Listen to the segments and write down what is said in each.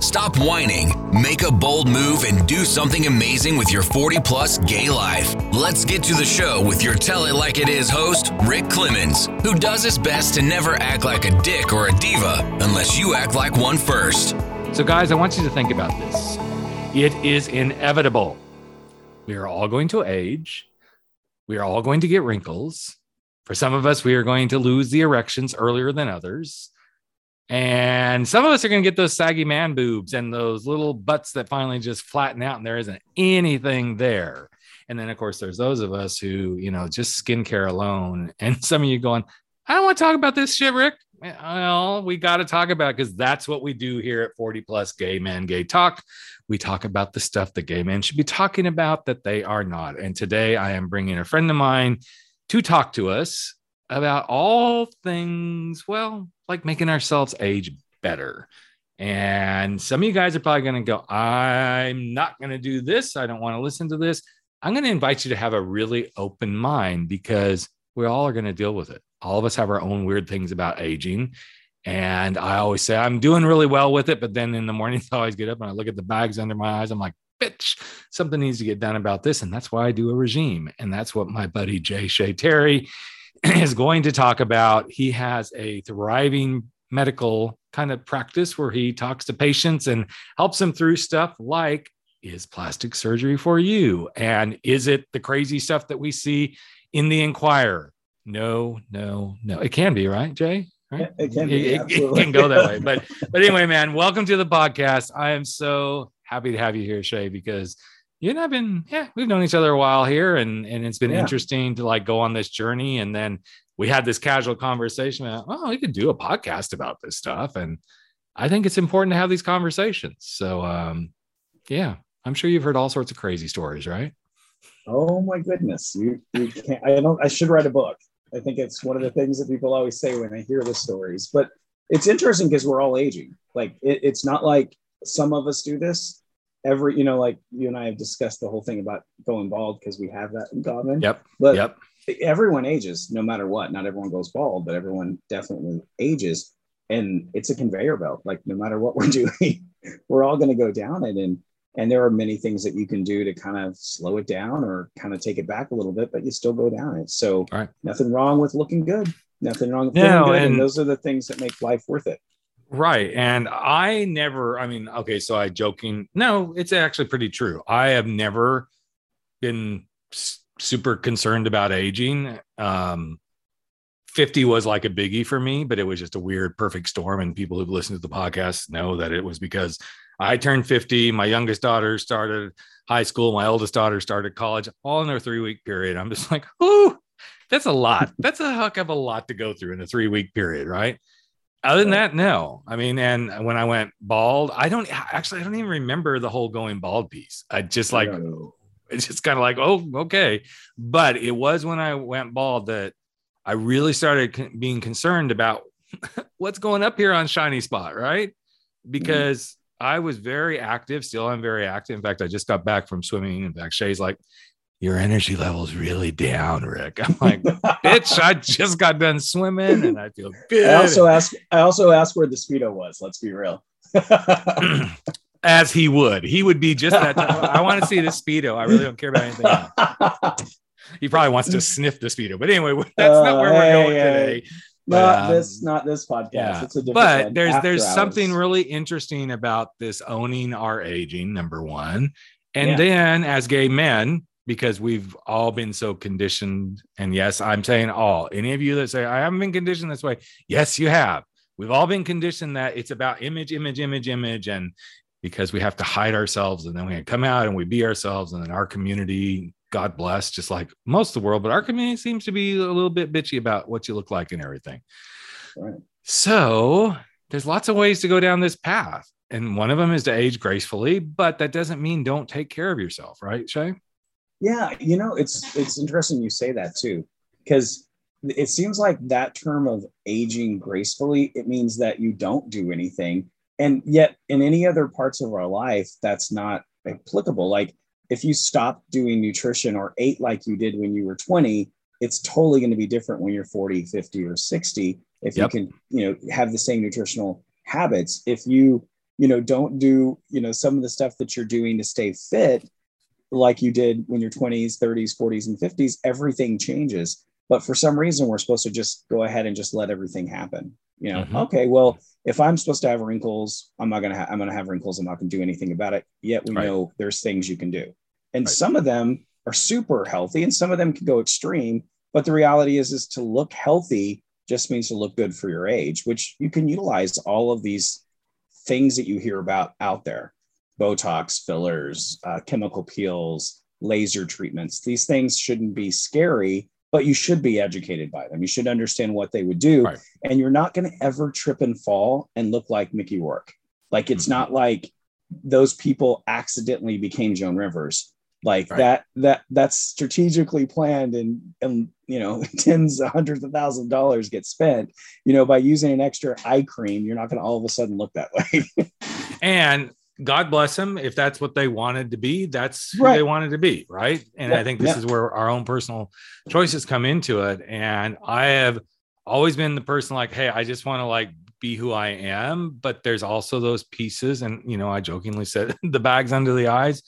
stop whining, make a bold move, and do something amazing with your 40 plus gay life. Let's get to the show with your Tell It Like It Is host, Rick Clemins, who does his best to never act like a dick or a diva unless you act like one first. So, guys, I want you to think about this. It is inevitable. We are all going to age. We are all going to get wrinkles. For some of us, we are going to lose the erections earlier than others. And some of us are going to get those saggy man boobs and those little butts that finally just flatten out and there isn't anything there. And then, of course, there's those of us who, you know, just skincare alone. And some of you going, I don't want to talk about this shit, Rick. Well, we got to talk about because that's what we do here at 40 Plus Gay Men Gay Talk. We talk about the stuff that gay men should be talking about that they are not. And today I am bringing a friend of mine to talk to us about all things, well, like making ourselves age better. And some of you guys are probably going to go, I'm not going to do this. I don't want to listen to this. I'm going to invite you to have a really open mind because we all are going to deal with it. All of us have our own weird things about aging. And I always say, I'm doing really well with it. But then in the mornings, I always get up and I look at the bags under my eyes. I'm like, bitch, something needs to get done about this. And that's why I do a regime. And that's what my buddy Jay Shea Terry is going to talk about. He has a thriving medical kind of practice where he talks to patients and helps them through stuff like is plastic surgery for you? And is it the crazy stuff that we see in the Enquirer? No, no, no. It can be, right, Jay? Right? It can be, it, it can go that way. But but anyway, man, welcome to the podcast. I am so happy to have you here, Shay, because you and I've been, yeah, we've known each other a while here, and and it's been yeah. interesting to like go on this journey. And then we had this casual conversation. About, oh, we could do a podcast about this stuff, and I think it's important to have these conversations. So, um, yeah, I'm sure you've heard all sorts of crazy stories, right? Oh my goodness, you you can't. I don't. I should write a book. I think it's one of the things that people always say when they hear the stories. But it's interesting because we're all aging. Like it, it's not like some of us do this every you know like you and i have discussed the whole thing about going bald because we have that in common. Yep but yep. everyone ages no matter what. Not everyone goes bald but everyone definitely ages. And it's a conveyor belt. Like no matter what we're doing we're all going to go down it. And and there are many things that you can do to kind of slow it down or kind of take it back a little bit but you still go down it. So right. nothing wrong with looking good. Nothing wrong with no, good. And, and those are the things that make life worth it Right. And I never, I mean, okay, so I joking. No, it's actually pretty true. I have never been super concerned about aging. Um, 50 was like a biggie for me, but it was just a weird perfect storm. And people who've listened to the podcast know that it was because I turned 50. My youngest daughter started high school. My oldest daughter started college all in a three week period. I'm just like, oh, that's a lot. That's a heck of a lot to go through in a three week period, right? Other than that, no. I mean, and when I went bald, I don't actually, I don't even remember the whole going bald piece. I just like, it's just kind of like, oh, okay. But it was when I went bald that I really started being concerned about what's going up here on Shiny Spot, right? Because mm-hmm. I was very active. Still, I'm very active. In fact, I just got back from swimming. In fact, Shay's like, your energy level's really down, Rick. I'm like, bitch, I just got done swimming and I feel good. I also asked I also asked where the speedo was. Let's be real. As he would. He would be just that. I want to see the speedo. I really don't care about anything else. He probably wants to sniff the speedo. But anyway, that's uh, not where we're going hey, today. Not um, this, not this podcast. Yeah. It's a different but there's there's hours. something really interesting about this owning our aging, number one. And yeah. then as gay men, because we've all been so conditioned. And yes, I'm saying all. Any of you that say, I haven't been conditioned this way, yes, you have. We've all been conditioned that it's about image, image, image, image. And because we have to hide ourselves and then we come out and we be ourselves. And then our community, God bless, just like most of the world, but our community seems to be a little bit bitchy about what you look like and everything. Right. So there's lots of ways to go down this path. And one of them is to age gracefully, but that doesn't mean don't take care of yourself, right, Shay? Yeah, you know, it's it's interesting you say that too, because it seems like that term of aging gracefully, it means that you don't do anything. And yet, in any other parts of our life, that's not applicable. Like if you stop doing nutrition or ate like you did when you were 20, it's totally going to be different when you're 40, 50, or 60. If yep. you can, you know, have the same nutritional habits. If you, you know, don't do, you know, some of the stuff that you're doing to stay fit, like you did when you're 20s, 30s, 40s, and 50s, everything changes. But for some reason, we're supposed to just go ahead and just let everything happen. You know, mm-hmm. okay, well, if I'm supposed to have wrinkles, I'm not gonna have I'm gonna have wrinkles. I'm not gonna do anything about it. Yet we right. know there's things you can do, and right. some of them are super healthy, and some of them can go extreme. But the reality is, is to look healthy just means to look good for your age, which you can utilize all of these things that you hear about out there: Botox, fillers, uh, chemical peels, laser treatments. These things shouldn't be scary but you should be educated by them. You should understand what they would do. Right. And you're not going to ever trip and fall and look like Mickey Rourke. Like it's mm-hmm. not like those people accidentally became Joan Rivers. Like right. that, that that's strategically planned and, and, you know, tens, hundreds of thousands of dollars get spent, you know, by using an extra eye cream, you're not going to all of a sudden look that way. and God bless them. If that's what they wanted to be, that's who right. they wanted to be. Right. And I think this is where our own personal choices come into it. And I have always been the person like, hey, I just want to like be who I am. But there's also those pieces. And, you know, I jokingly said the bags under the eyes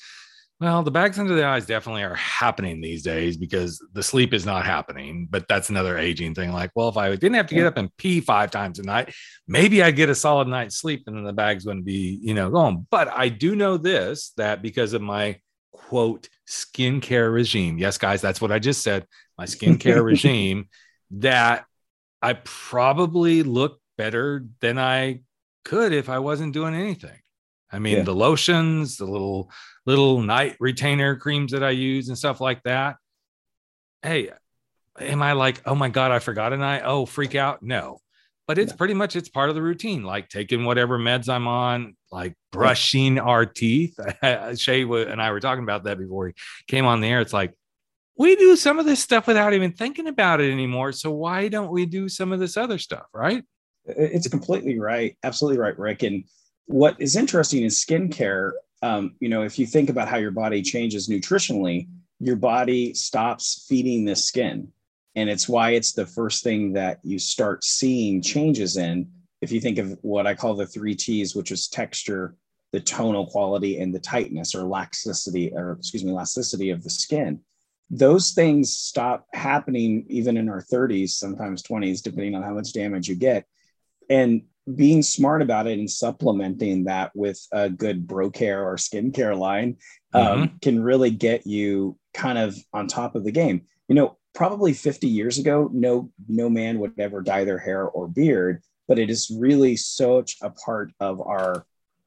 well, the bags under the eyes definitely are happening these days because the sleep is not happening. But that's another aging thing. Like, well, if I didn't have to get up and pee five times a night, maybe I'd get a solid night's sleep and then the bags wouldn't be, you know, going. But I do know this that because of my quote skincare regime, yes, guys, that's what I just said, my skincare regime, that I probably look better than I could if I wasn't doing anything. I mean, yeah. the lotions, the little little night retainer creams that I use and stuff like that. Hey, am I like, oh my god, I forgot a night? Oh, freak out? No, but it's yeah. pretty much it's part of the routine. Like taking whatever meds I'm on, like brushing our teeth. Shay and I were talking about that before he came on the air. It's like we do some of this stuff without even thinking about it anymore. So why don't we do some of this other stuff? Right? It's completely right. Absolutely right, Rick. And what is interesting is skincare. Um, you know, if you think about how your body changes nutritionally, your body stops feeding the skin. And it's why it's the first thing that you start seeing changes in. If you think of what I call the three T's, which is texture, the tonal quality, and the tightness or laxicity, or excuse me, elasticity of the skin, those things stop happening even in our 30s, sometimes 20s, depending on how much damage you get. And being smart about it and supplementing that with a good bro care or skincare line um, mm-hmm. can really get you kind of on top of the game. You know, probably 50 years ago, no no man would ever dye their hair or beard, but it is really such a part of our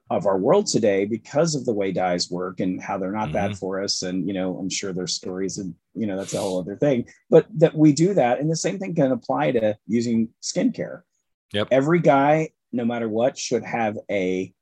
of our world today because of the way dyes work and how they're not mm-hmm. bad for us. And you know, I'm sure there's stories and you know that's a whole other thing. But that we do that, and the same thing can apply to using skincare Yep. Every guy, no matter what, should have a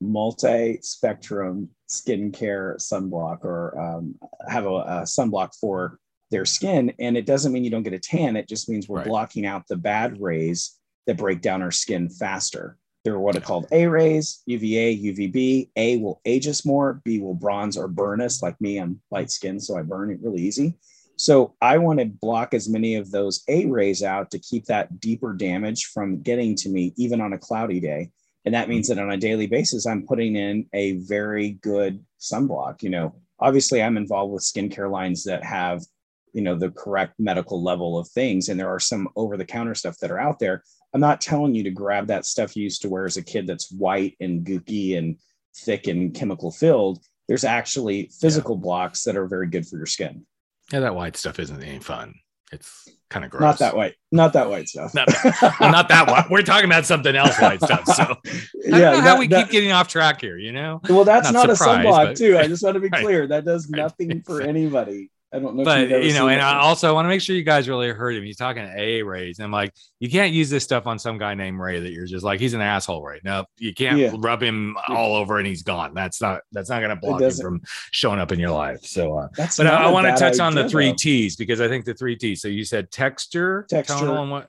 multi-spectrum skincare sunblock or um, have a, a, sunblock for their skin. And it doesn't mean you don't get a tan. It just means we're right. blocking out the bad rays that break down our skin faster. They're what are called A rays, UVA, UVB. A will age us more. B will bronze or burn us. Like me, I'm light skinned, so I burn it really easy. So I want to block as many of those A rays out to keep that deeper damage from getting to me, even on a cloudy day. And that means mm-hmm. that on a daily basis, I'm putting in a very good sunblock. You know, obviously, I'm involved with skincare lines that have, you know, the correct medical level of things. And there are some over the counter stuff that are out there. I'm not telling you to grab that stuff you used to wear as a kid that's white and gooky and thick and chemical filled. There's actually physical yeah. blocks that are very good for your skin. Yeah, that white stuff isn't any fun. It's kind of gross. Not that white. Not that white stuff. not, well, not that white. We're talking about something else white stuff. So I yeah, don't know how we that, keep getting off track here. You know. Well, that's not, not a sunblock but... too. I just want to be right. clear. That does nothing right. for anybody. I don't know. but you know, and it. I also want to make sure you guys really heard him. He's talking to A rays. And I'm like, you can't use this stuff on some guy named Ray that you're just like, he's an asshole right now. You can't Yeah. rub him all over and he's gone. That's not that's not gonna block him from showing up in your life. So uh That's but I, I want to touch on the three. T's because I think the three T's. So you said texture, Texture. tonal, and what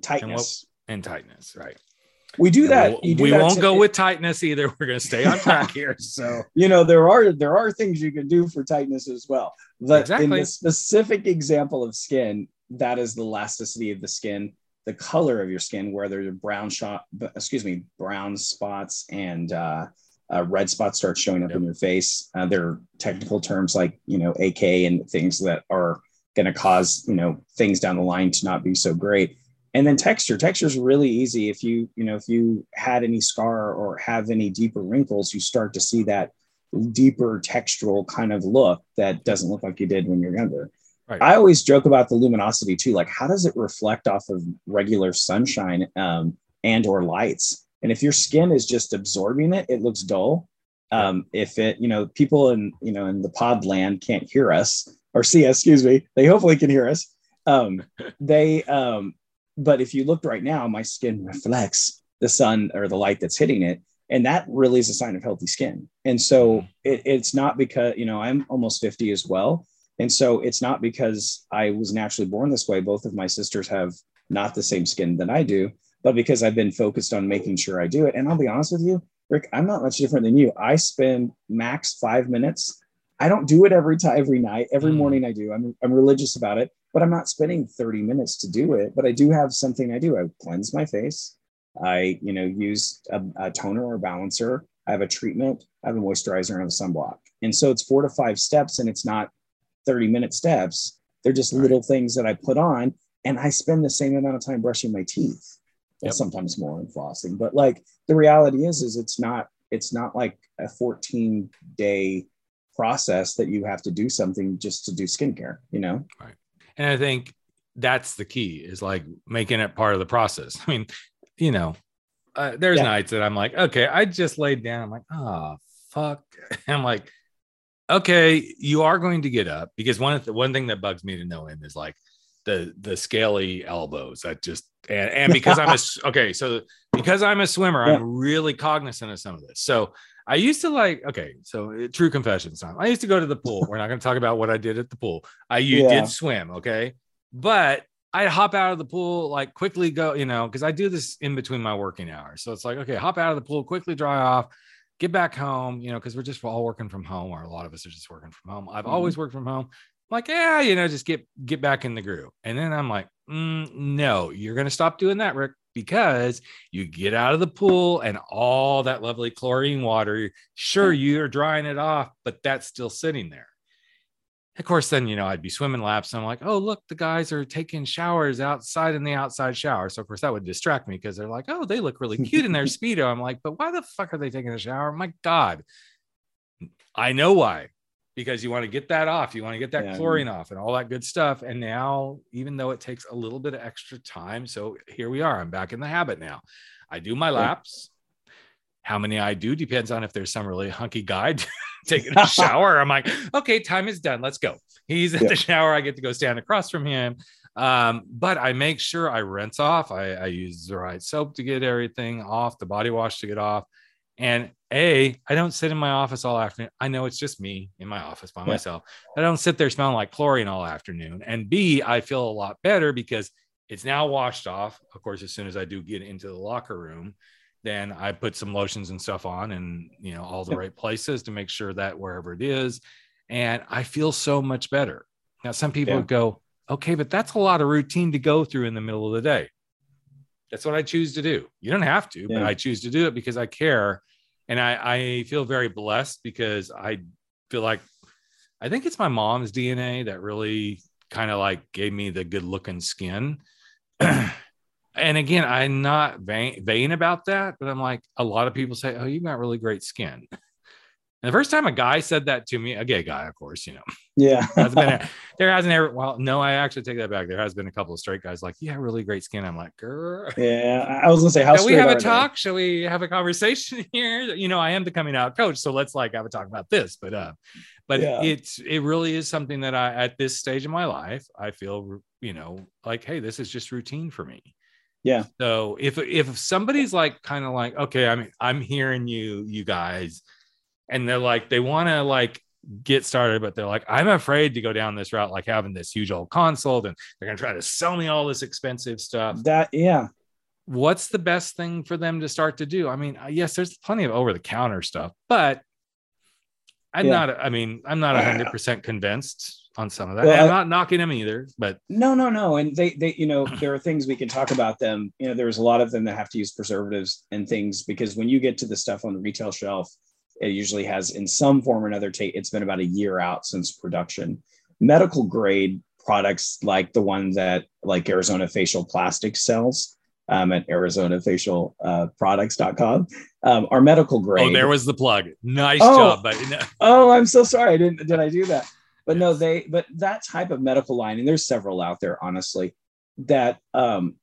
tightness. and tightness, right? We do that. You do we that won't to- go with tightness either. We're gonna stay on track here. So you know there are there are things you can do for tightness as well but in Exactly. the specific example of skin that is the elasticity of the skin the color of your skin where there's brown shot excuse me brown spots and uh, uh, red spots start showing up Yep. in your face uh, there are technical terms like you know ak and things that are going to cause you know things down the line to not be so great and then texture texture is really easy if you you know if you had any scar or have any deeper wrinkles you start to see that deeper textural kind of look that doesn't look like you did when you're younger. Right. i always joke about the luminosity too like how does it reflect off of regular sunshine um, and or lights? And if your skin is just absorbing it it looks dull. Um, if it you know people in you know in the pod land can't hear us or see us excuse me they hopefully can hear us. Um, they um, but if you looked right now my skin reflects the sun or the light that's hitting it and that really is a sign of healthy skin. And so it, it's not because you know i'm almost 50 as well. And so it's not because i was naturally born this way. Both of my sisters have not the same skin that i do but because i've been focused on making sure i do it. And i'll be honest with you rick i'm not much different than you. I spend max five minutes. I don't do it every time every night. Every Mm. morning i do. I'm, I'm religious about it but i'm not spending 30 minutes to do it. But i do have something i do. I cleanse my face I, you know, use a, a toner or balancer. I have a treatment, I have a moisturizer, and I have a sunblock. And so it's four to five steps, and it's not 30 minute steps. They're just Right. little things that I put on, and I spend the same amount of time brushing my teeth. Yep. sometimes more and flossing. But like the reality is, is it's not, it's not like a 14 day process that you have to do something just to do skincare, you know? Right. And I think that's the key is like making it part of the process. I mean, you know, uh, there's Yeah. nights that I'm like, okay, I just laid down. I'm like, oh, fuck. I'm like, okay, you are going to get up because one of the one thing that bugs me to no end is like the the scaly elbows. That just and and because I'm a okay, so because I'm a swimmer, Yeah. I'm really cognizant of some of this. So I used to like, okay, so uh, true confessions time. I used to go to the pool. We're not going to talk about what I did at the pool. I you Yeah. did swim, okay, but I'd hop out of the pool, like quickly go, you know, because I do this in between my working hours. So it's like, okay, hop out of the pool, quickly dry off, get back home, you know, because we're just all working from home, or a lot of us are just working from home. I've Mhm. always worked from home. I'm like, yeah, you know, just get get back in the groove. And then I'm like, mm, no, you're gonna stop doing that, Rick, because you get out of the pool and all that lovely chlorine water. Sure, you're drying it off, but that's still sitting there. Of course, then you know I'd be swimming laps. And I'm like, oh look, the guys are taking showers outside in the outside shower. So of course that would distract me because they're like, oh, they look really cute in their speedo. I'm like, but why the fuck are they taking a shower? My God, I know why. Because you want to get that off, you want to get that Yeah. chlorine off and all that good stuff. And now, even though it takes a little bit of extra time, so here we are. I'm back in the habit now. I do my laps. How many I do depends on if there's some really hunky guy taking a shower. I'm like, okay, time is done. Let's go. He's at Yeah. the shower. I get to go stand across from him. Um, but I make sure I rinse off. I, I use the right soap to get everything off, the body wash to get off. And A, I don't sit in my office all afternoon. I know it's just me in my office by Yeah. myself. I don't sit there smelling like chlorine all afternoon. And B, I feel a lot better because it's now washed off. Of course, as soon as I do get into the locker room, then I put some lotions and stuff on and you know all the right places to make sure that wherever it is, and I feel so much better. Now, some people Yeah. go, okay, but that's a lot of routine to go through in the middle of the day. That's what I choose to do. You don't have to, but I choose to do it because I care. And I, I feel very blessed because I feel like I think it's my mom's DNA that really kind of like gave me the good looking skin. and again, I'm not vain, vain about that, but I'm like, a lot of people say, Oh, you've got really great skin. And the first time a guy said that to me, a gay guy, of course, you know, Yeah. has been a, there hasn't ever. Well, no, I actually take that back. There has been a couple of straight guys like, yeah, really great skin. I'm like, girl. yeah. I was gonna say how Shall we have a they? talk? Shall we have a conversation here? You know, I am the coming out coach, so let's like have a talk about this. But uh, but Yeah. it's it really is something that I at this stage of my life I feel you know like hey, this is just routine for me. Yeah. So if if somebody's like kind of like okay, I mean, I'm hearing you you guys, and they're like they want to like get started, but they're like I'm afraid to go down this route, like having this huge old consult, and they're gonna try to sell me all this expensive stuff That yeah. what's the best thing for them to start to do? I mean, uh, yes, there's plenty of over the counter stuff, but I'm Yeah. not, I mean, I'm not 100% convinced on some of that. Well, I'm not knocking them either, but No, no, no. And they, they, you know, there are things we can talk about them. You know, there's a lot of them that have to use preservatives and things because when you get to the stuff on the retail shelf, it usually has in some form or another. Take it's been about a year out since production. Medical grade products like the one that like Arizona Facial Plastic sells um, at ArizonaFacialProducts.com um, are medical grade. oh, there was the plug. Nice Oh. job, but no. Oh, I'm so sorry. I didn't did I do that? But no, they but that type of medical line, and there's several out there, honestly, that um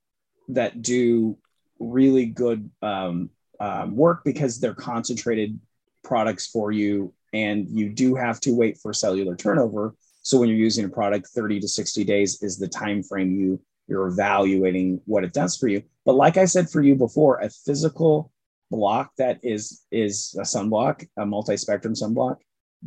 that do really good um, um work because they're concentrated products for you, and you do have to wait for cellular turnover. So when you're using a product, 30 to 60 days is the time frame you you're evaluating what it does for you. But like I said for you before, a physical block that is is a sunblock, a multi-spectrum sunblock,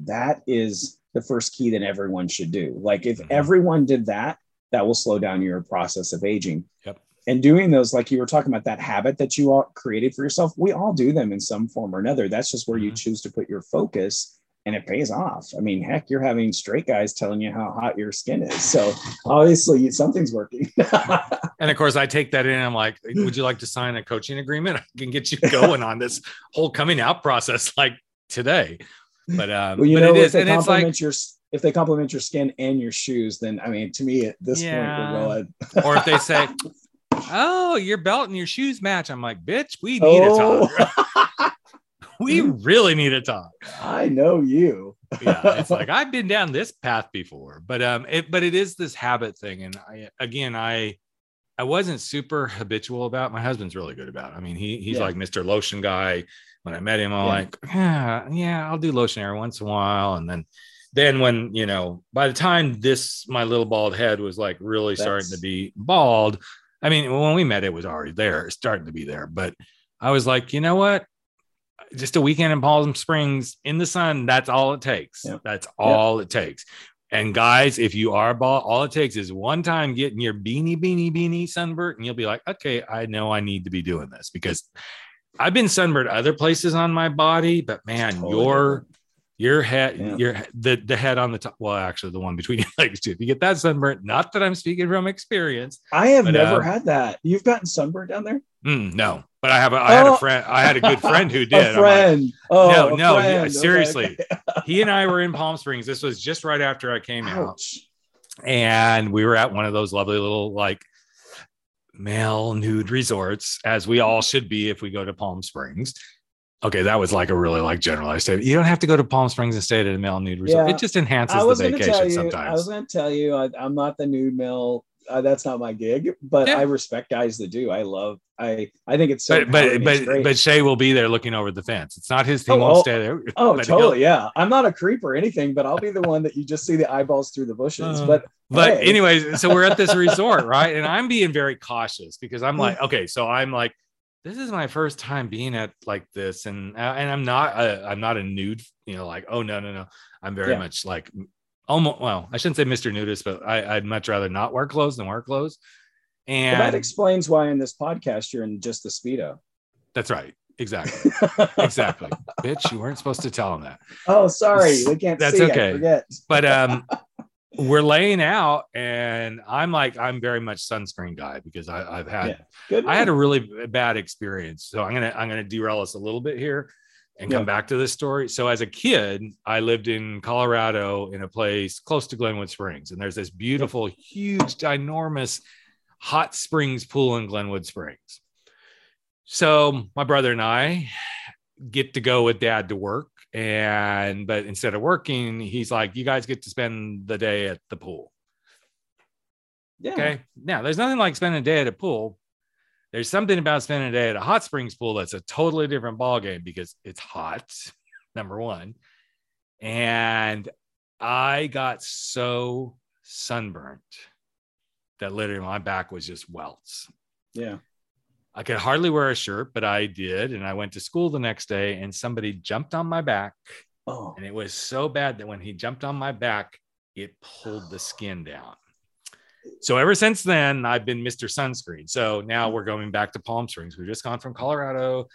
that is the first key that everyone should do. Like if Mhm. everyone did that, that will slow down your process of aging. Yep. And doing those, like you were talking about that habit that you all created for yourself, we all do them in some form or another. That's just where you Mhm. choose to put your focus and it pays off. I mean, heck, you're having straight guys telling you how hot your skin is. So obviously something's working. and of course I take that in. I'm like, would you like to sign a coaching agreement? I can get you going on this whole coming out process like today. But um, well, you but know, it if they and it's like, compliment your if they compliment your skin and your shoes, then I mean, to me at this Yeah. point, we're going. or if they say, "Oh, your belt and your shoes match," I'm like, "Bitch, we need to Oh, talk. we really need to talk." I know you. Yeah, it's like I've been down this path before, but um, it but it is this habit thing, and I again, I I wasn't super habitual about. My husband's really good about. It. I mean, he he's Yeah. like Mr. Lotion guy. When I met him, I'm Yeah. like, yeah, yeah, I'll do lotion every once in a while, and then. Then when you know, by the time this my little bald head was like really starting to be bald, I mean, when we met, it was already there, starting to be there. But I was like, you know what? Just a weekend in Palm Springs in the sun. That's all it takes. Yeah. That's all it takes. And guys, if you are bald, all it takes is one time getting your beanie, beanie, beanie sunburnt, and you'll be like, okay, I know I need to be doing this because I've been sunburned other places on my body, but man, Totally your different. your head, Yeah. your the the head on the top. Well, actually, the one between your legs too. If you get that sunburnt, not that I'm speaking from experience. I have But, never uh, had that. You've gotten sunburned down there? Mm, no, but I have a I had a Oh. friend. I had a good friend who did. A I'm like, friend. oh, no, no, friend. yeah, seriously. okay. he and I were in Palm Springs. This was just right after I came out. And we were at one of those lovely little like male nude resorts as we all should be if we go to palm springs okay that was like a really like generalized statement you don't have to go to palm springs and stay at a male nude resort Yeah. it just enhances the was going to tell vacation you. I was going to tell you. I, I'm not the nude mill. Uh, that's not my gig, but Yeah. I respect guys that do. I love. I I think it's so. but but but, great. but Shay will be there looking over the fence. It's not his. He Oh, won't oh, stay there. Oh, totally. Yeah. I'm not a creep or anything, but I'll be the one that you just see the eyeballs through the bushes. Uh, but But Hey. anyways, so we're at this resort, right? And I'm being very cautious because I'm like, okay, so I'm like, this is my first time being at like this, and uh, and I'm not a, I'm not a nude, you know, like oh no no no, I'm very Yeah. much like almost well, I shouldn't say Mr. Nudist, but I, I'd much rather not wear clothes than wear clothes, well, and that explains why in this podcast you're in just the speedo. that's right, exactly, exactly, bitch, you weren't supposed to tell him that. oh, sorry, We can't That's okay. But um we're laying out and i'm like i'm very much sunscreen guy because I, i've had Yeah. I had a really bad experience. So i'm gonna i'm gonna derail us a little bit here and come Yeah. back to this story. So as a kid i lived in colorado in a place close to glenwood springs and there's this beautiful huge ginormous hot springs pool in glenwood springs. So my brother and i get to go with dad to work And but instead of working, he's like, you guys get to spend the day at the pool. Yeah. Okay. Now, there's nothing like spending a day at a pool. There's something about spending a day at a hot springs pool that's a totally different ball game because it's hot. Number one, and I got so sunburnt that literally my back was just welts. Yeah. I could hardly wear a shirt, but I did. And I went to school the next day and somebody jumped on my back. Oh. And it was so bad that when he jumped on my back, it pulled the skin down. So ever since then, I've been Mr. Sunscreen. So now we're going back to Palm Springs. We've just gone from Colorado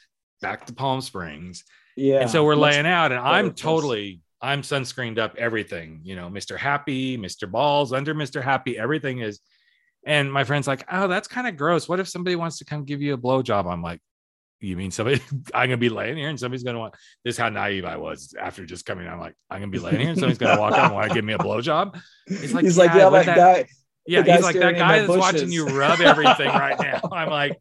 back to Palm Springs. Yeah. And so we're laying out, and I'm totally, I'm sunscreened up everything, you know, Mr. Happy, Mr. Balls, under Mr. Happy, everything is. And my friend's like, oh, that's kind of gross. What if somebody wants to come give you a blowjob? I'm like, you mean somebody? I'm gonna be laying here and somebody's gonna want. This is how naive I was after just coming. I'm like, I'm gonna be laying here and somebody's gonna walk up and want to give me a blowjob. He's like, he's like, yeah, with that, guy. yeah, he's like that guy that's watching you rub everything right now. I'm like,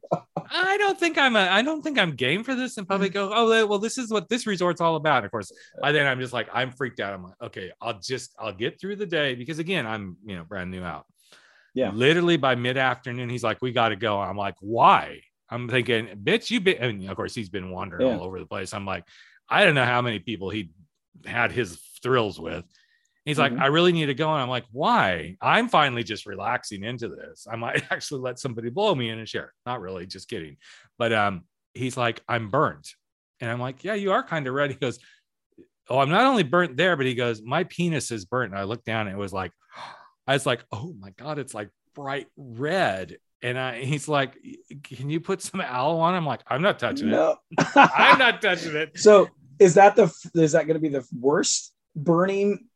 I don't think I'm a, I don't think I'm game for this. And probably go, oh well, this is what this resort's all about. And of course, by then I'm just like, I'm freaked out. I'm like, okay, I'll just, I'll get through the day because again, I'm, you know, brand new out. Yeah. Literally by mid afternoon, he's like, we got to go. I'm like, why? I'm thinking, bitch, you've been, and of course, he's been wandering Yeah. all over the place. I'm like, I don't know how many people he had his thrills with. He's like, Mhm. I really need to go. And I'm like, why? I'm finally just relaxing into this. I might actually let somebody blow me in a chair. Not really, just kidding. But um, he's like, I'm burnt. And I'm like, yeah, you are kind of red. He goes, Oh, I'm not only burnt there, but he goes, My penis is burnt. And I looked down and it was like, I was like, Oh my God, it's like bright red. And I, he's like, Can you put some aloe on? I'm like, I'm not touching it. No. I'm not touching it. So is that the is that going to be the worst burning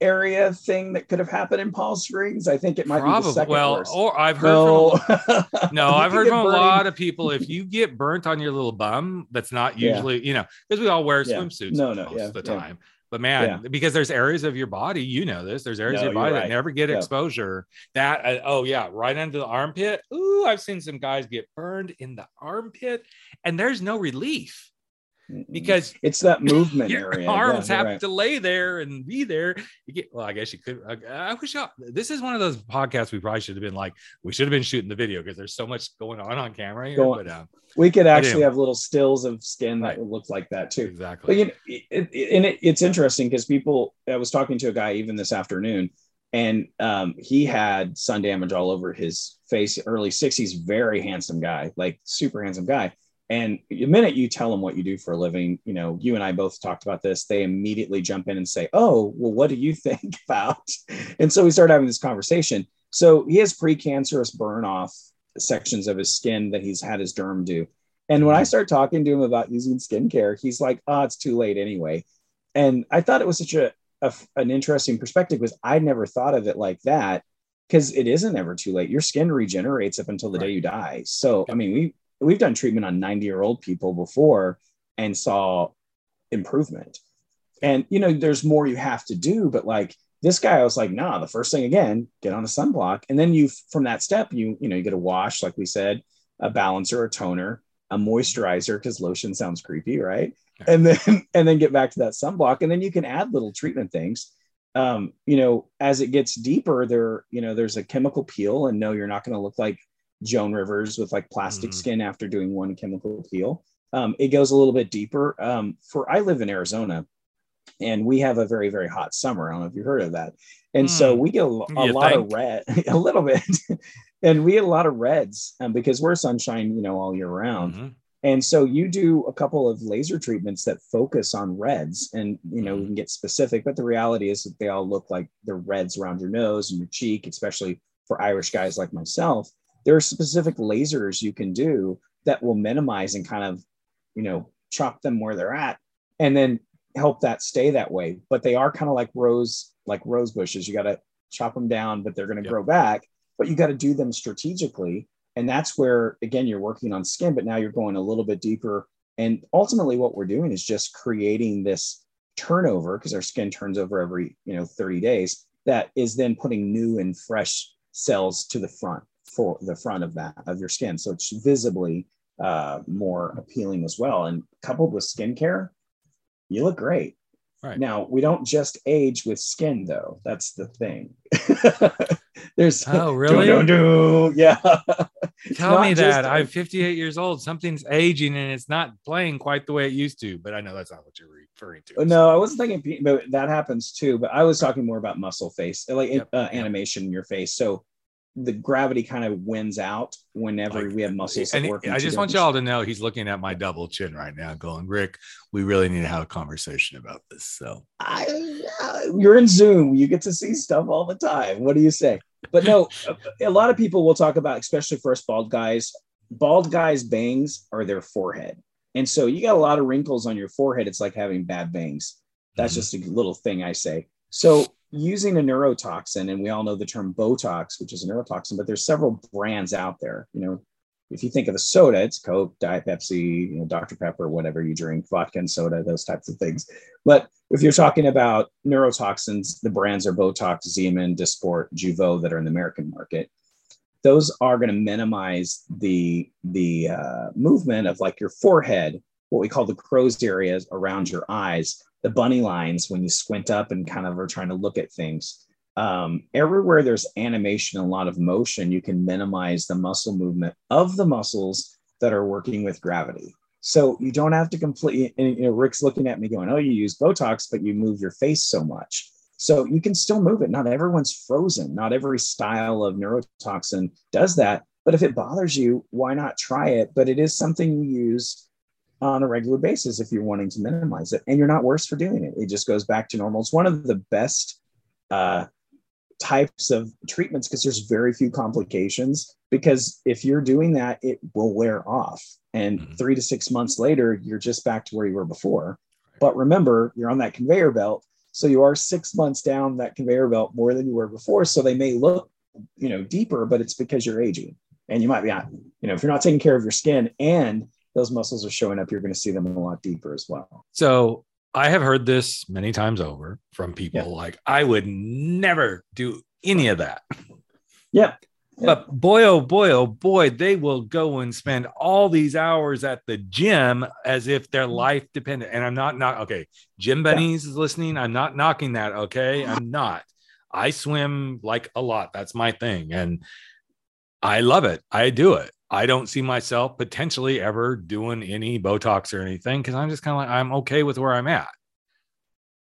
area thing that could have happened in Palm Springs? I think it might be the second Well, worst. or I've heard from no, No, I've heard from a lot of people. If you get burnt on your little bum, that's not Yeah. usually, you know, because we all wear Yeah. swimsuits No, no, most yeah, of the yeah. time. But man, because there's areas of your body, you know this. There's areas No, of your body that never get Yeah. exposure. That uh, oh yeah, right under the armpit. Ooh, I've seen some guys get burned in the armpit, and there's no relief. Because it's that movement your area. arms Yeah, have right. to lay there and be there. You get well, I guess you could. I, I wish y'all, this is one of those podcasts we probably should have been like, we should have been shooting the video because there's so much going on on camera here. But um, We could actually anyway. have little stills of skin that Right. would look like that too. Exactly. But you know, it, it, and it, it's interesting because people. I was talking to a guy even this afternoon, and um, he had sun damage all over his face. Early sixties, very handsome guy, like super handsome guy. And the minute you tell them what you do for a living, you know, you and I both talked about this. They immediately jump in and say, "Oh, well, what do you think about?" And so we started having this conversation. So he has precancerous burn off sections of his skin that he's had his derm do. And when I mm-hmm. start talking to him about using skincare, he's like, "Oh, it's too late anyway." And I thought it was such a, a an interesting perspective because I never thought of it like that because it isn't ever too late. Your skin regenerates up until the day you die. So I mean, we we've done treatment on 90 year old people before and saw improvement. And you know, there's more you have to do, but like this guy, I was like, nah, the first thing again, get on a sunblock. And then you from that step, you you know, you get a wash, like we said, a balancer, a toner, a moisturizer, because lotion sounds creepy, right? And then and then get back to that sunblock. And then you can add little treatment things. Um, you know, as it gets deeper, there, you know, there's a chemical peel, and no, you're not going to look like Joan Rivers with like plastic Mhm. skin after doing one chemical peel. Um, it goes a little bit deeper. Um, for I live in Arizona, and we have a very very hot summer. I don't know if you've heard of that. And so Hmm. we get a, a lot think? of red, a little bit, and we get a lot of reds um, because we're sunshine, you know, all year round. Mhm. And so you do a couple of laser treatments that focus on reds, and you know we can get specific, but the reality is that they all look like the reds around your nose and your cheek, especially for Irish guys like myself. There are specific lasers you can do that will minimize and kind of, you know, chop them where they're at, and then help that stay that way. But they are kind of like rose, like rose bushes. You got to chop them down, but they're going to Yep. grow back. But you got to do them strategically and that's where again you're working on skin but now you're going a little bit deeper and ultimately what we're doing is just creating this turnover because our skin turns over every you know 30 days that is then putting new and fresh cells to the front for the front of that of your skin so it's visibly uh, more appealing as well and coupled with skincare you look great Right. Now we don't just age with skin, though. That's the thing. There's Oh, really? Dun, dun, dun. yeah. Tell me that. I'm 58 years old. Something's aging and it's not playing quite the way it used to. But I know that's not what you're referring to. No, I wasn't thinking, but that happens too. But I was talking more about muscle face, like Yep, uh, yep. animation in your face. So the gravity kind of wins out whenever Like, we have muscles that work. I just want y'all to know he's looking at my double chin right now, going, Rick, we really need to have a conversation about this. So I, uh, you're in Zoom. You get to see stuff all the time. What do you say? But no, a, lot of people will talk about, especially for us bald guys. Bald guys' bangs are their forehead, and so you got a lot of wrinkles on your forehead. It's like having bad bangs. That's Mhm. just a little thing I say. So using a neurotoxin, and we all know the term Botox, which is a neurotoxin, but there's several brands out there. You know, if you think of a soda, it's Coke, Diet Pepsi, you know, Dr. Pepper, whatever you drink, vodka and soda, those types of things. But if you're talking about neurotoxins, the brands are Botox, Xeomin, Dysport, Jeuveau that are in the American market. Those are going to minimize the the uh, movement of like your forehead, what we call the crow's areas around your eyes, the bunny lines when you squint up and kind of are trying to look at things. Um, everywhere there's animation and a lot of motion, you can minimize the muscle movement of the muscles that are working with gravity. So you don't have to completely. And, you know, Rick's looking at me going, "Oh, you use Botox, but you move your face so much." So you can still move it. Not everyone's frozen. Not every style of neurotoxin does that. But if it bothers you, why not try it? But it is something you use on a regular basis if you're wanting to minimize it, and you're not worse for doing it. It just goes back to normal. It's one of the best uh, types of treatments because there's very few complications. Because if you're doing that, it will wear off, and Mhm. three to six months later, you're just back to where you were before. But remember, you're on that conveyor belt, so you are six months down that conveyor belt more than you were before. So they may look, you know, deeper, but it's because you're aging, and you might be not, you know, if you're not taking care of your skin and those muscles are showing up, you're going to see them a lot deeper as well. So I have heard this many times over from people Yeah. like, I would never do any of that. Yeah. But boy, oh boy, oh boy, they will go and spend all these hours at the gym as if their mm-hmm. life depended. And I'm not not okay. Gym bunnies is listening. I'm not knocking that. Okay. I'm not. I swim like a lot. That's my thing. And I love it. I do it. I don't see myself potentially ever doing any Botox or anything because I'm just kind of like, I'm okay with where I'm at.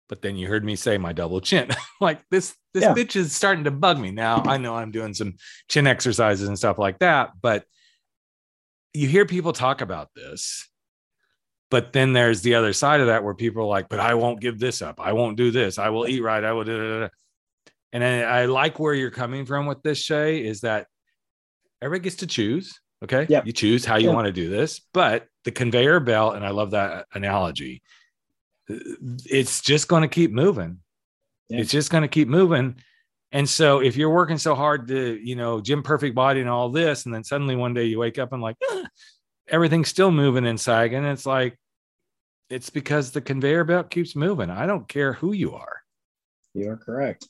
But then you heard me say my double chin. like this, this Yeah. bitch is starting to bug me now. I know I'm doing some chin exercises and stuff like that, but you hear people talk about this. But then there's the other side of that where people are like, but I won't give this up. I won't do this. I will eat right. I will do it. And I, I like where you're coming from with this, Shay, is that everybody gets to choose. Okay. Yeah. You choose how you Yeah. want to do this. But the conveyor belt, and I love that analogy, it's just going to keep moving. Yeah. It's just going to keep moving. And so if you're working so hard to, you know, gym perfect body and all this, and then suddenly one day you wake up and like "Ah, everything's still moving inside. and sagging, it's like it's because the conveyor belt keeps moving. I don't care who you are. You are correct.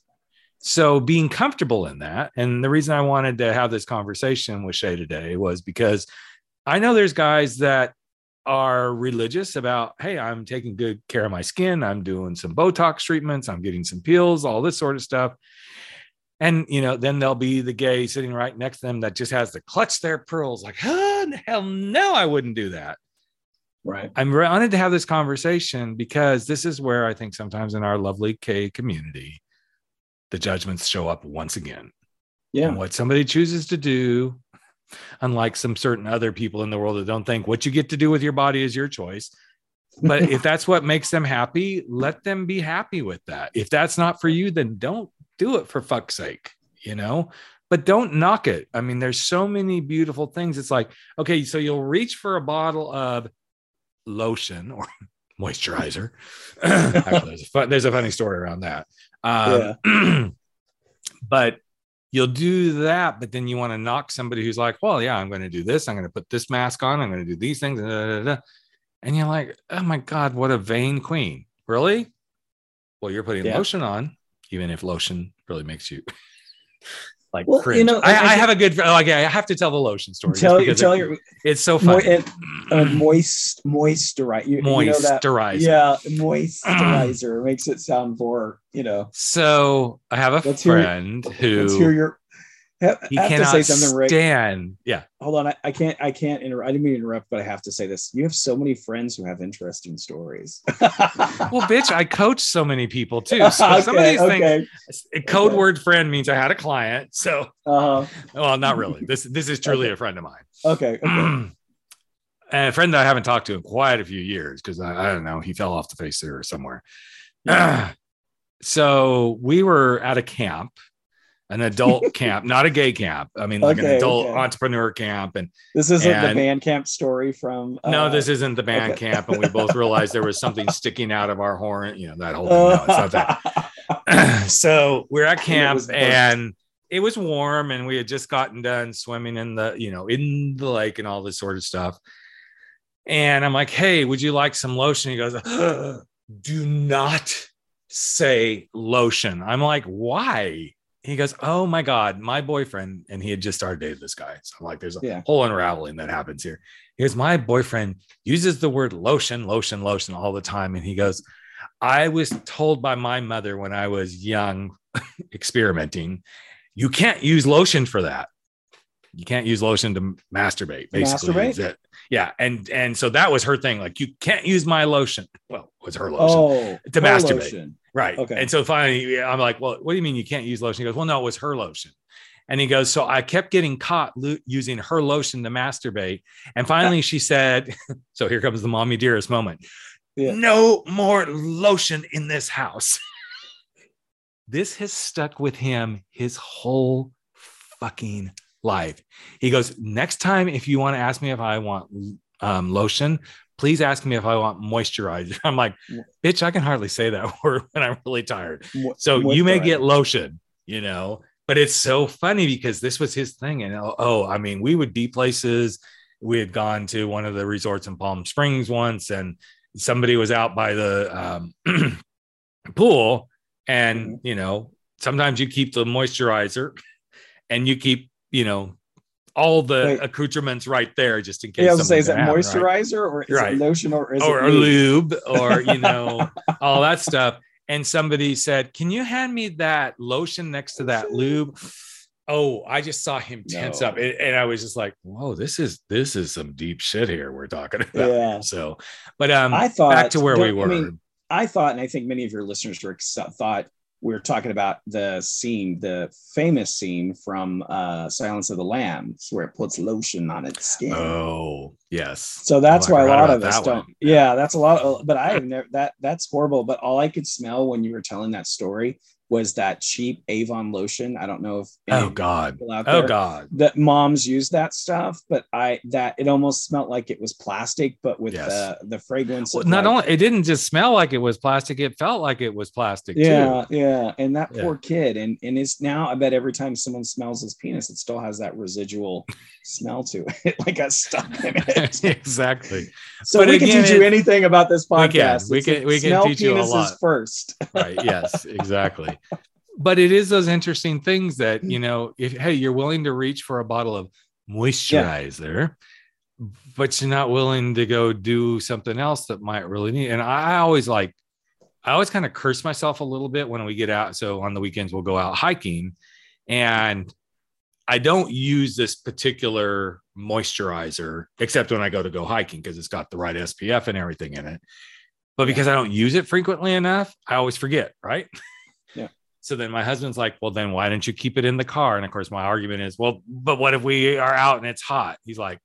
So being comfortable in that, and the reason I wanted to have this conversation with Shay today was because I know there's guys that are religious about, hey, I'm taking good care of my skin, I'm doing some Botox treatments, I'm getting some peels, all this sort of stuff. And you know, then there'll be the gay sitting right next to them that just has to clutch their pearls, like, oh, hell no, I wouldn't do that. Right. I'm honored to have this conversation because this is where I think sometimes in our lovely K community, the judgments show up once again. Yeah. And what somebody chooses to do, unlike some certain other people in the world that don't think what you get to do with your body is your choice. But if that's what makes them happy, let them be happy with that. If that's not for you, then don't do it for fuck's sake, you know? But don't knock it. I mean, there's so many beautiful things. It's like, okay, so you'll reach for a bottle of lotion or moisturizer. Actually, there's a, fun, there's a funny story around that. Um, but you'll do that, but then you want to knock somebody who's like, well, yeah, I'm going to do this. I'm going to put this mask on. I'm going to do these things. da, da, da." And you're like, oh my God, what a vain queen. Really? Well, you're putting Yeah. lotion on, even if lotion really makes you like Well, you know, I, I- I have a good like I have to tell the lotion story. Tell, because tell it- your it's so mo- funny. and, uh, moist moisturize. You, you know Moisturizer. yeah, moisturizer makes it sound more. You know, So I have a Let's hear it. friend let's hear who your. I he have to say something, Rick. stand. Yeah. Hold on, I, I can't. I can't interrupt. I didn't mean to interrupt, but I have to say this. You have so many friends who have interesting stories. Well, bitch, I coach so many people too. So some of okay, these things, okay. a code Okay. word friend means I had a client. So, Uh-huh. well, not really. This this is truly a friend of mine. Okay. Okay. and a friend that I haven't talked to in quite a few years because I, I don't know, he fell off the face there or somewhere. so we were at a camp, an adult camp, not a gay camp. I mean, like an adult okay. entrepreneur camp. And This isn't And- the band camp story from. no, uh, this isn't the band okay. camp. And we both realized there was something sticking out of our horn, you know, that whole thing. No, it's not that. so we're at it camp burnt. and it was warm and we had just gotten done swimming in the you know in the lake and all this sort of stuff and i'm like hey would you like some lotion he goes do not say lotion i'm like why he goes oh my god my boyfriend and he had just started dating this guy so i'm like there's a Yeah. whole unraveling that happens here he goes my boyfriend uses the word lotion lotion lotion all the time and he goes I was told by my mother when I was young, experimenting, you can't use lotion for that. You can't use lotion to masturbate. Basically, Masturbate? Yeah, and and so that was her thing. Like, you can't use my lotion. Well, was her lotion, Oh, To masturbate. lotion. right? okay. And so finally, I'm like, well, what do you mean you can't use lotion? He goes, well, no, it was her lotion. And he goes, so I kept getting caught lo- using her lotion to masturbate. And finally, she said, so here comes the mommy dearest moment. Yeah. No more lotion in this house. this has stuck with him his whole fucking life. He goes, next time, if you want to ask me if I want um, lotion, please ask me if I want moisturizer. I'm like, bitch, I can hardly say that word when I'm really tired. So you may get lotion, you know, but it's so funny because this was his thing. And oh, oh, I mean, we would be places. We had gone to one of the resorts in Palm Springs once, and somebody was out by the um, pool. And, Mhm. you know, sometimes you keep the moisturizer and you keep, you know, all the Wait. accoutrements right there just in case. Yeah, I was say, is it gonna right? moisturizer or is Right. it lotion or is or it lube? lube or you know all that stuff and somebody said can you hand me that lotion next to that lube oh i just saw him tense No. up and, and i was just like whoa this is this is some deep shit here we're talking about Yeah. so but um I thought back to where we were I mean, I thought, and I think many of your listeners Rick, thought we were talking about the scene, the famous scene from uh, Silence of the Lambs, where it puts lotion on its skin. oh yes So that's Oh, why a lot of us don't. one. Yeah, that's a lot. Of, but I have never that. That's horrible. But all I could smell when you were telling that story was that cheap Avon lotion. I don't know if oh god oh god that moms use that stuff, but I that it almost smelled like it was plastic, but with Yes. the the fragrance. well, not like- only it didn't just smell like it was plastic it felt like it was plastic yeah, too yeah, yeah. and that Yeah. poor kid, and and it's now. I bet every time someone smells his penis, it still has that residual smell to it, like got stuck in it. exactly So But we again, can teach you anything about this We can. podcast. We can- we can teach you a lot. first. right yes exactly but it is those interesting things that mm. you know if hey you're willing to reach for a bottle of moisturizer but you're not willing to go do something else that might really need and i, I always like i always kind of curse myself a little bit when we get out so on the weekends we'll go out hiking and i don't use this particular moisturizer except when i go to go hiking because it's got the right spf and everything in it. But because I don't use it frequently enough, I always forget, right? So then my husband's like, well, then why don't you keep it in the car? And of course, my argument is, well, but what if we are out and it's hot? He's like,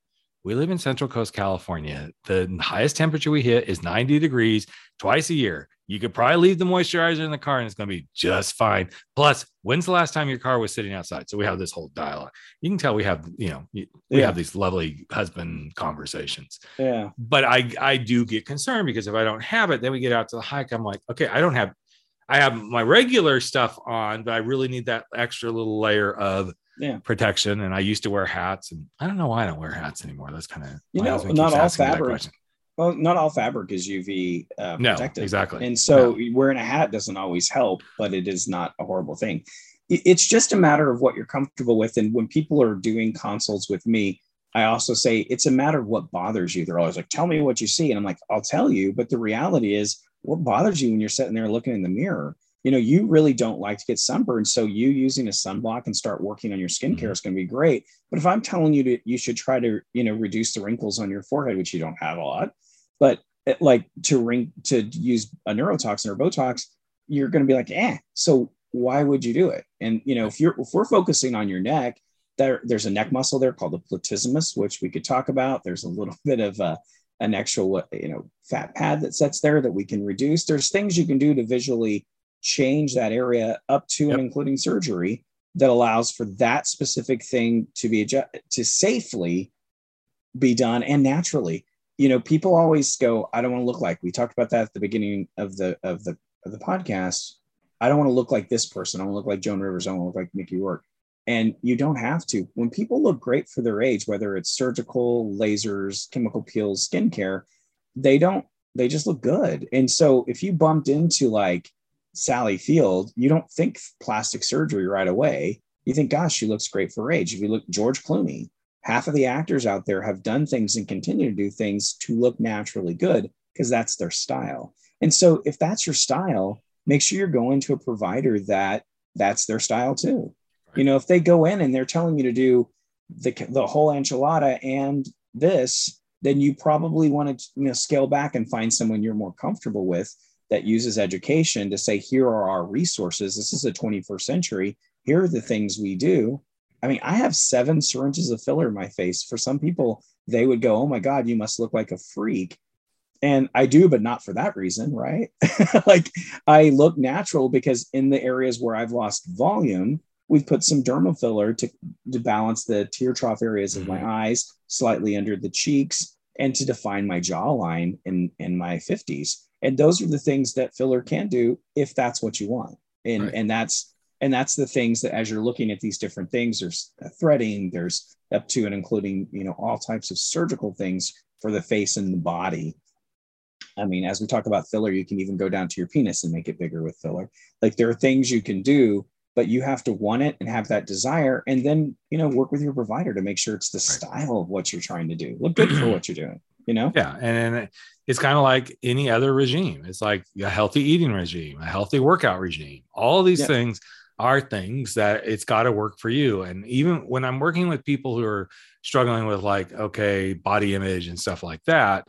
we live in Central Coast, California. The highest temperature we hit is 90 degrees twice a year. You could probably leave the moisturizer in the car and it's going to be just fine. Plus, when's the last time your car was sitting outside? So we have this whole dialogue. You can tell we have, you know, we Yeah. have these lovely husband conversations Yeah, but I I do get concerned because if I don't have it, then we get out to the hike. I'm like, okay, I don't have, I have my regular stuff on, but I really need that extra little layer of Yeah. protection. And I used to wear hats, and I don't know why I don't wear hats anymore. That's kind of You know, not all fabric- well, not all fabric is UV uh, No, protected. exactly. And so wearing a hat doesn't always help, but it is not a horrible thing. it's just a matter of what you're comfortable with. And when people are doing consults with me, I also say it's a matter of what bothers you. They're always like, tell me what you see. And I'm like, I'll tell you. But the reality is, what bothers you when you're sitting there looking in the mirror? You know, you really don't like to get sunburned. So you using a sunblock and start working on your skincare mm-hmm. is going to be great. But if I'm telling you to, you should try to, you know, reduce the wrinkles on your forehead, which you don't have a lot, but it, like to ring to use a neurotoxin or Botox, you're going to be like, eh. So why would you do it? And you know, if you're if we're focusing on your neck, there there's a neck muscle there called the platysma, which we could talk about. There's a little bit of a, an actual you know fat pad that sets there that we can reduce. There's things you can do to visually change that area up to yep. and including surgery that allows for that specific thing to be adjust, to safely be done and naturally you know people always go i don't want to look like we talked about that at the beginning of the of the of the podcast I don't want to look like this person. I want to look like Joan Rivers. I want to look like Mickey Rourke. And you don't have to. When people look great for their age, whether it's surgical, lasers, chemical peels, skincare, they don't, they just look good. And so if you bumped into like Sally Field, you don't think plastic surgery right away. You think, gosh, she looks great for her age. If you look George Clooney, half of the actors out there have done things and continue to do things to look naturally good because that's their style. And so if that's your style, make sure you're going to a provider that that's their style too. You know, if they go in and they're telling you to do the the whole enchilada and this, then you probably want to you know scale back and find someone you're more comfortable with that uses education to say here are our resources. This is a 21st century. Here are the things we do. I mean, I have seven syringes of filler in my face. For some people, they would go, "Oh my God, you must look like a freak." and I do, but not for that reason, right? like I look natural because in the areas where I've lost volume, we've put some dermal filler to, to balance the tear trough areas of my mm-hmm. eyes, slightly under the cheeks, and to define my jawline in, in my 50s. And those are the things that filler can do if that's what you want. And, right. and that's and that's the things that as you're looking at these different things, there's threading, there's up to and including, you know, all types of surgical things for the face and the body I mean, as we talk about filler, you can even go down to your penis and make it bigger with filler. Like there are things you can do, but you have to want it and have that desire, and then you know work with your provider to make sure it's the right. style of what you're trying to do. Look good for what you're doing. You know? Yeah, and it's kind of like any other regime. It's like a healthy eating regime, a healthy workout regime. All these yeah. things are things that it's got to work for you. And even when I'm working with people who are struggling with like okay body image and stuff like that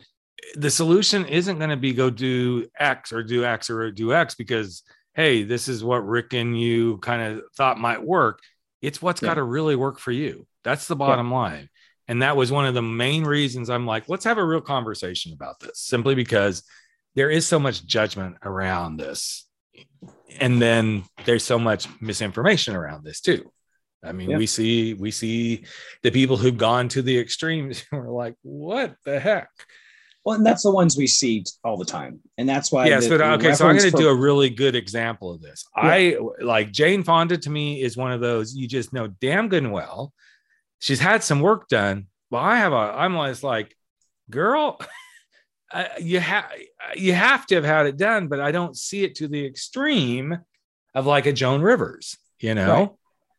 the solution isn't going to be go do X or do X or do X because, hey, this is what Rick and you kind of thought might work. It's what's yeah. got to really work for you. That's the bottom yeah. line. And that was one of the main reasons I'm like, let's have a real conversation about this simply because there is so much judgment around this. And then there's so much misinformation around this too. I mean, yeah. we see we see the people who've gone to the extremes who are like, what the heck? Well, and that's the ones we see all the time, and that's why. Yes, the, but uh, okay, so I'm going to do a really good example of this. Yeah. I like Jane Fonda. To me, is one of those you just know damn good and well. She's had some work done. Well, I have a. I'm always like, girl, uh, you have you have to have had it done, but I don't see it to the extreme of like a Joan Rivers. You know. Right.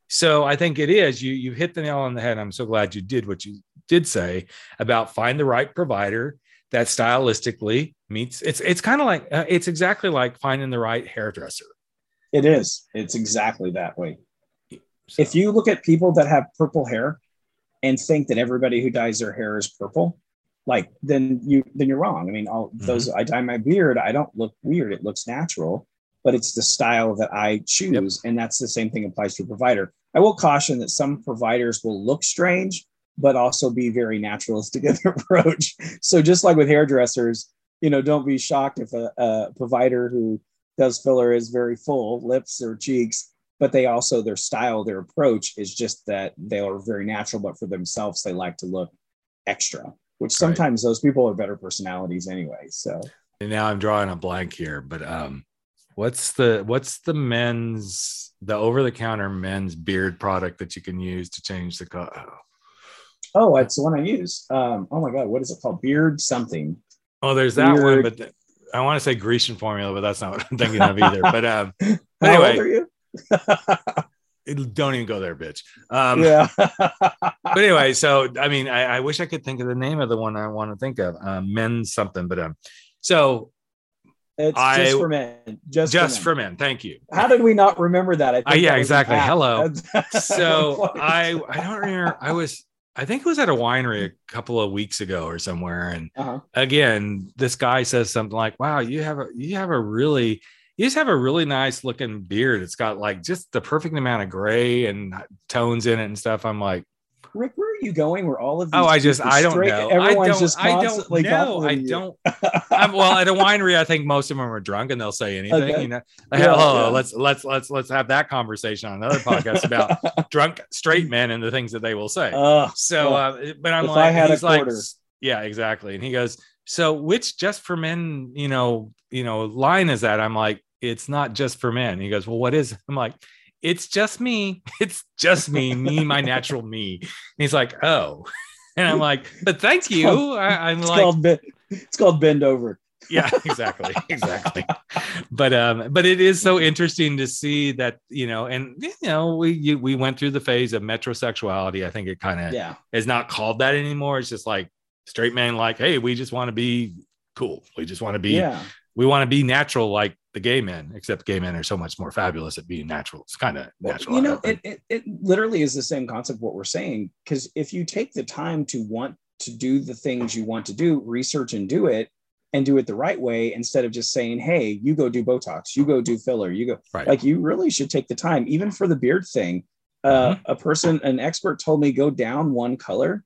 So I think it is. You you hit the nail on the head. I'm so glad you did what you did say about find the right provider that stylistically meets it's it's kind of like uh, it's exactly like finding the right hairdresser it is it's exactly that way so. if you look at people that have purple hair and think that everybody who dyes their hair is purple like then you then you're wrong i mean all mm-hmm. those i dye my beard i don't look weird it looks natural but it's the style that i choose yep. and that's the same thing applies to a provider i will caution that some providers will look strange but also be very naturalistic in their approach. So just like with hairdressers, you know, don't be shocked if a, a provider who does filler is very full lips or cheeks, but they also their style, their approach is just that they are very natural, but for themselves they like to look extra. Which sometimes right. those people are better personalities anyway. So and now I'm drawing a blank here, but um, what's the what's the men's the over the counter men's beard product that you can use to change the color? Oh Oh, it's the one I use. Um, oh my god, what is it called? Beard something. Oh, there's that Beard. one, but the, I want to say Grecian formula, but that's not what I'm thinking of either. But um, anyway, don't even go there, bitch. Um, yeah. but anyway, so I mean, I, I wish I could think of the name of the one I want to think of. Um, men something, but um, so it's I- just for men. Just, just for for men. men. Thank you. How did we not remember that? I Uh, yeah, that exactly. Hello. So I I don't remember. I was I think it was at a winery a couple of weeks ago or somewhere, and Uh-huh. again, this guy says something like, "Wow, you have a you have a really you just have a really nice looking beard. It's got like just the perfect amount of gray and tones in it and stuff." I'm like, Rick, where are you going? Where all of these "Oh, I just I don't straight- know. Everyone's I don't, just I don't know. I don't. I'm, well, at a winery, I think most of them are drunk and they'll say anything. Okay. You know, like, Yeah, oh, yeah. let's let's let's let's have that conversation on another podcast about drunk straight men and the things that they will say. Ugh, So, uh, but I'm If I like, had he's like, yeah, exactly. And he goes, so which just for men, you know, you know, line is that? I'm like, it's not just for men. He goes, well, what is? it?" I'm like, it's just me. It's just me, me, my natural me. And he's like, oh, and I'm like, but thank you. called- I, I'm it's like, called it's called bend over. yeah exactly exactly but um but it is so interesting to see that you know and you know we you, we went through the phase of metrosexuality i think it kind of Yeah. is not called that anymore it's just like straight men like hey we just want to be cool we just want to be Yeah. we want to be natural like the gay men except gay men are so much more fabulous at being natural it's kind of Well, natural you know, it, it, it literally is the same concept what we're saying. Because if you take the time to want to do the things you want to do, research and do it, and do it the right way, instead of just saying, "Hey, you go do Botox, you go do filler, you go," right like you really should take the time, even for the beard thing. Uh, Mm-hmm. A person, an expert, told me go down one color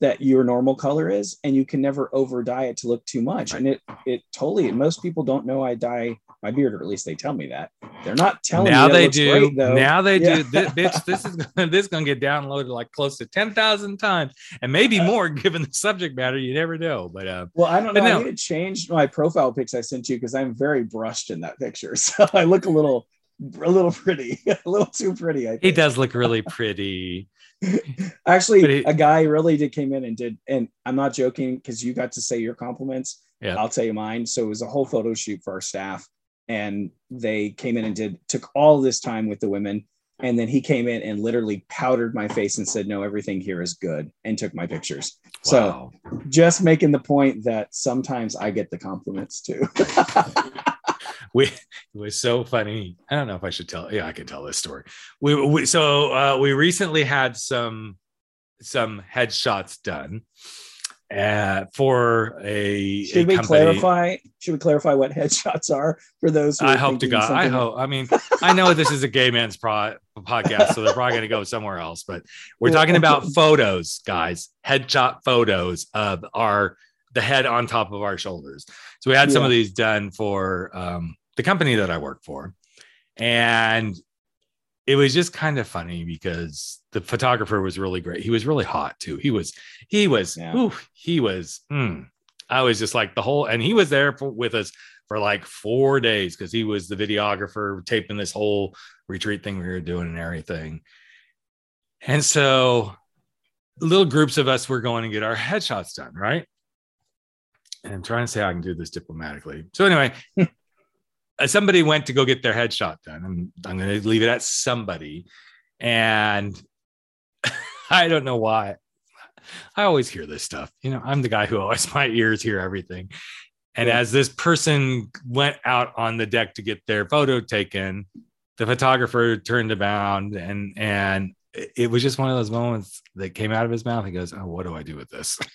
that your normal color is, and you can never over dye it to look too much. And it it totally. And Most people don't know I dye my beard, or at least they tell me that. They're not telling now me. they do. Great, now they Yeah. do. This, bitch, this is gonna, this is gonna get downloaded like close to ten thousand times, and maybe more given the subject matter. You never know. But uh, Well, I don't know. No. I need to change my profile pics I sent you because I'm very brushed in that picture. So I look a little, a little pretty, a little too pretty. I he think. does look really pretty. Actually, he- a guy really did came in and did, and I'm not joking because you got to say your compliments. Yeah. I'll tell you mine. So it was a whole photo shoot for our staff, and they came in and did took all this time with the women. And then he came in and literally powdered my face and said, "No, everything here is good," and took my pictures. So just making the point that sometimes I get the compliments too. we it was so funny. I don't know if I should tell. Yeah, I can tell this story. We, we so uh, we recently had some some headshots done uh, for a. should a we company. clarify? Should we clarify what headshots are for those? Who I hope to God. I hope. I mean, I know this is a gay man's pro- podcast, so they're probably going to go somewhere else. But we're talking about photos, guys. Headshot photos of our the head on top of our shoulders. So we had some of these done for um, the company that I work for, and it was just kind of funny because the photographer was really great. He was really hot too. He was. He was. Yeah. ooh, he was. mm. I was just like the whole, and he was there for, with us for like four days because he was the videographer taping this whole retreat thing we were doing and everything. And so little groups of us were going to get our headshots done, right? And I'm trying to say I can do this diplomatically. So anyway, Uh, somebody went to go get their headshot done. I'm, I'm going to leave it at somebody. And I don't know why. I always hear this stuff. You know, I'm the guy who always my ears hear everything. And Yeah. as this person went out on the deck to get their photo taken, the photographer turned around and and it it was just one of those moments that came out of his mouth. He goes, "Oh, what do I do with this?"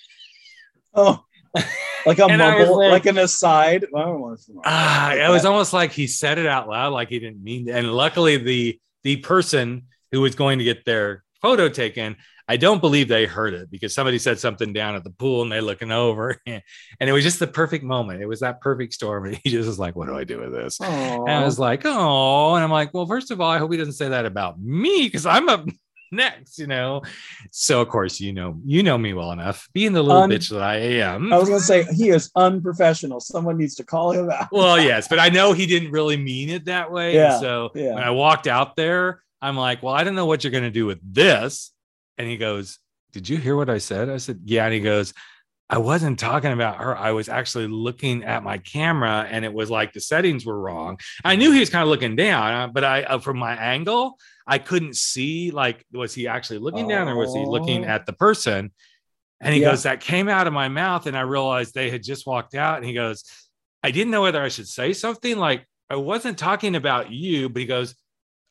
Oh, like a And I was mumble, like- like, an aside. I don't want to- Ah, like it was that. almost like he said it out loud, like he didn't mean. And luckily, the the person who was going to get their photo taken, I don't believe they heard it because somebody said something down at the pool and they're looking over, and it was just the perfect moment. It was that perfect storm, and he just was like, "What do I do with this?" And I was like, "Oh," and I'm like, "Well, first of all, I hope he doesn't say that about me because I'm up next," you know. So of course, you know, you know me well enough, being the little Un- bitch that I am. I was gonna say he is unprofessional. Someone needs to call him out. well, yes, but I know he didn't really mean it that way. Yeah, And so yeah. when I walked out there, I'm like, well, I don't know what you're going to do with this. And he goes, Did you hear what I said? I said, Yeah. And he goes, I wasn't talking about her. I was actually looking at my camera and it was like the settings were wrong. I knew he was kind of looking down, uh, but I, uh, from my angle, I couldn't see like, was he actually looking down or was he looking Oh. at at the person? And he Yeah. goes, that came out of my mouth. And I realized they had just walked out. And he goes, I didn't know whether I should say something like, I wasn't talking about you, but he goes,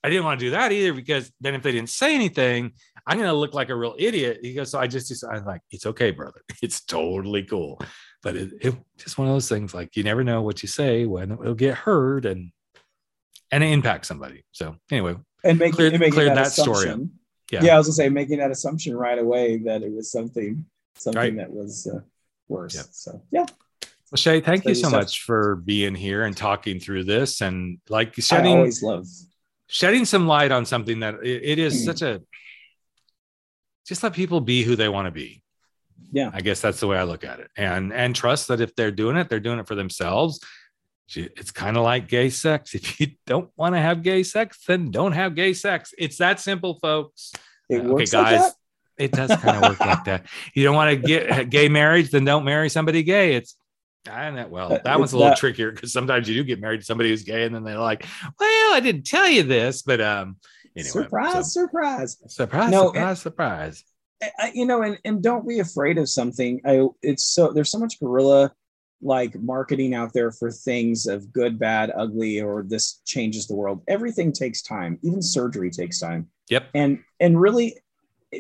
I didn't want to do that either because then if they didn't say anything, I'm going to look like a real idiot. He goes, so I just, I'm like, it's okay, brother. It's totally cool. But it, it just one of those things like you never know what you say when it'll get heard and and it impacts somebody. So anyway, and making, Cleared- and making cleared that, that story up. assumption. Yeah. Yeah. I was gonna say making that assumption right away that it was something something Right. that was uh, worse. Yep. So yeah, well, Shay, thank So you so much for being here and talking through this and like I shedding always love. Shedding some light on something that it, is Mm. such a just let people be who they want to be. Yeah. I guess that's the way I look at it. And and trust that if they're doing it, they're doing it for themselves. It's kind of like gay sex. If you don't want to have gay sex, then don't have gay sex. It's that simple, folks. It okay, works like guys. that? It does kind of work like that. You don't want to get gay marriage, then don't marry somebody gay. It's I don't know. Well, That- that one's a little that- trickier because sometimes you do get married to somebody who's gay, and then they're like, "Well, I didn't tell you this," but um, anyway, surprise, so- surprise. surprise, No, surprise, surprise. I- I, you know, and, and don't be afraid of something. I it's so there's so much guerrilla like marketing out there for things of good, bad, ugly, or this changes the world. Everything takes time. Even surgery takes time. Yep. And and really,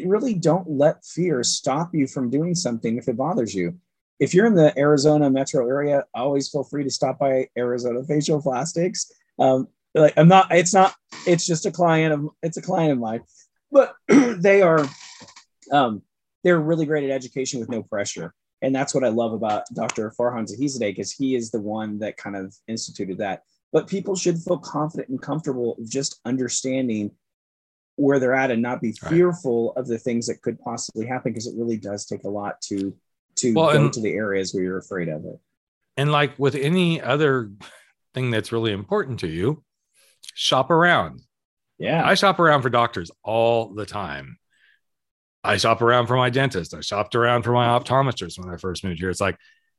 really don't let fear stop you from doing something if it bothers you. If you're in the Arizona metro area, always feel free to stop by Arizona Facial Plastics. Um, like I'm not, it's not, it's just a client of, it's a client of mine, but they are um, they're really great at education with no pressure. And that's what I love about Dr. Farhan Taghizadeh, because he is the one that kind of instituted that. But people should feel confident and comfortable just understanding where they're at and not be Right. fearful of the things that could possibly happen because it really does take a lot to to Well, go and- to the areas where you're afraid of it. And like with any other thing that's really important to you, shop around. Yeah. I shop around for doctors all the time. I shop around for my dentist. I shopped around for my optometrist when I first moved here. It's like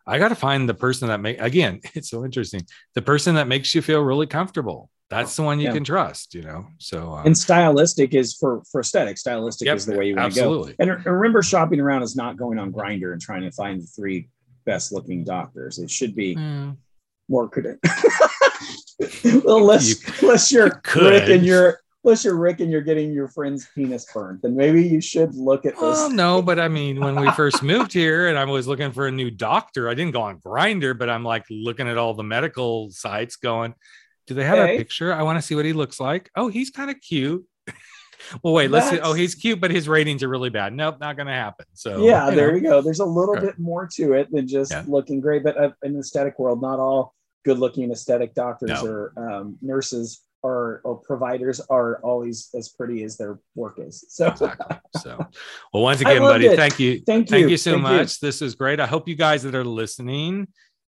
I got to find the person that make again, it's so interesting. The person that makes you feel really comfortable. That's the one you Yeah. can trust, you know. So um, and stylistic is for for aesthetic. Stylistic Yep, is the way you want to go. And remember, shopping around is not going on Grindr and trying to find the three best looking doctors. It should be Mm, more credit. well, unless, You- unless you're could. Rick and you're unless you're Rick and you're getting your friend's penis burned, then maybe you should look at this. Well, no, but I mean, when we first moved here and I was looking for a new doctor, I didn't go on Grindr, but I'm like looking at all the medical sites going, do they have Okay. a picture? I want to see what he looks like. Oh, he's kind of cute. well, wait, let's see. Oh, he's cute, but his ratings are really bad. Nope, not going to happen. So, yeah, there know. you go. There's a little Right. bit more to it than just Yeah. looking great. But uh, in the aesthetic world, not all good-looking aesthetic doctors No. or um, nurses or, or providers are always as pretty as their work is. So exactly. So, well, once again, buddy, it. thank you. thank you. Thank you so Thank much. This is great. I hope you guys that are listening,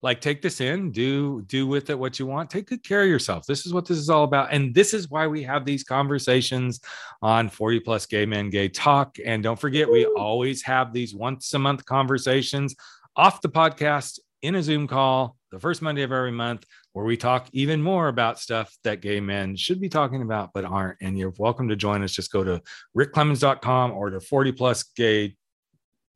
like take this in, do do with it what you want. Take good care of yourself. This is what this is all about. And this is why we have these conversations on 40 plus gay men gay talk. And don't forget, we always have these once a month conversations off the podcast in a Zoom call the first Monday of every month, where we talk even more about stuff that gay men should be talking about but aren't. And you're welcome to join us. Just go to rickclemens.com or to 40 plus gay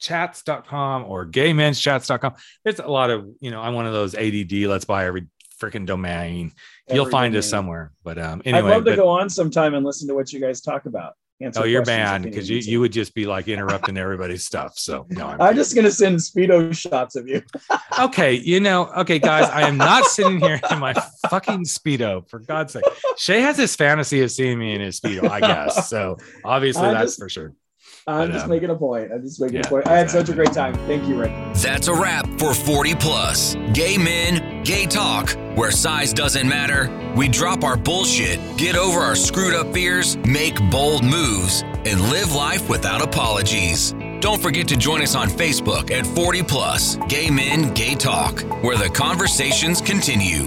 chats.com or gaymenschats.com. There's a lot of, you know, I'm one of those ADD, let's buy every freaking domain. You'll Every find us somewhere. But um anyway, I'd love to but- go on sometime and listen to what you guys talk about. Answer oh, you're banned because you, you would just be like interrupting everybody's stuff. So no, I'm I'm just gonna send speedo shots of you. okay, you know, okay, guys, I am not sitting here in my fucking speedo for God's sake. Shay has this fantasy of seeing me in his speedo, I guess. So obviously I'm that's just- for sure. I'm But, just um, making a point. I'm just making yeah, a point. I had such a great time. Thank you, Rick. That's a wrap for 40 Plus. Gay men, gay talk, where size doesn't matter. We drop our bullshit, get over our screwed up fears, make bold moves, and live life without apologies. Don't forget to join us on Facebook at 40 Plus Gay Men, Gay Talk, where the conversations continue.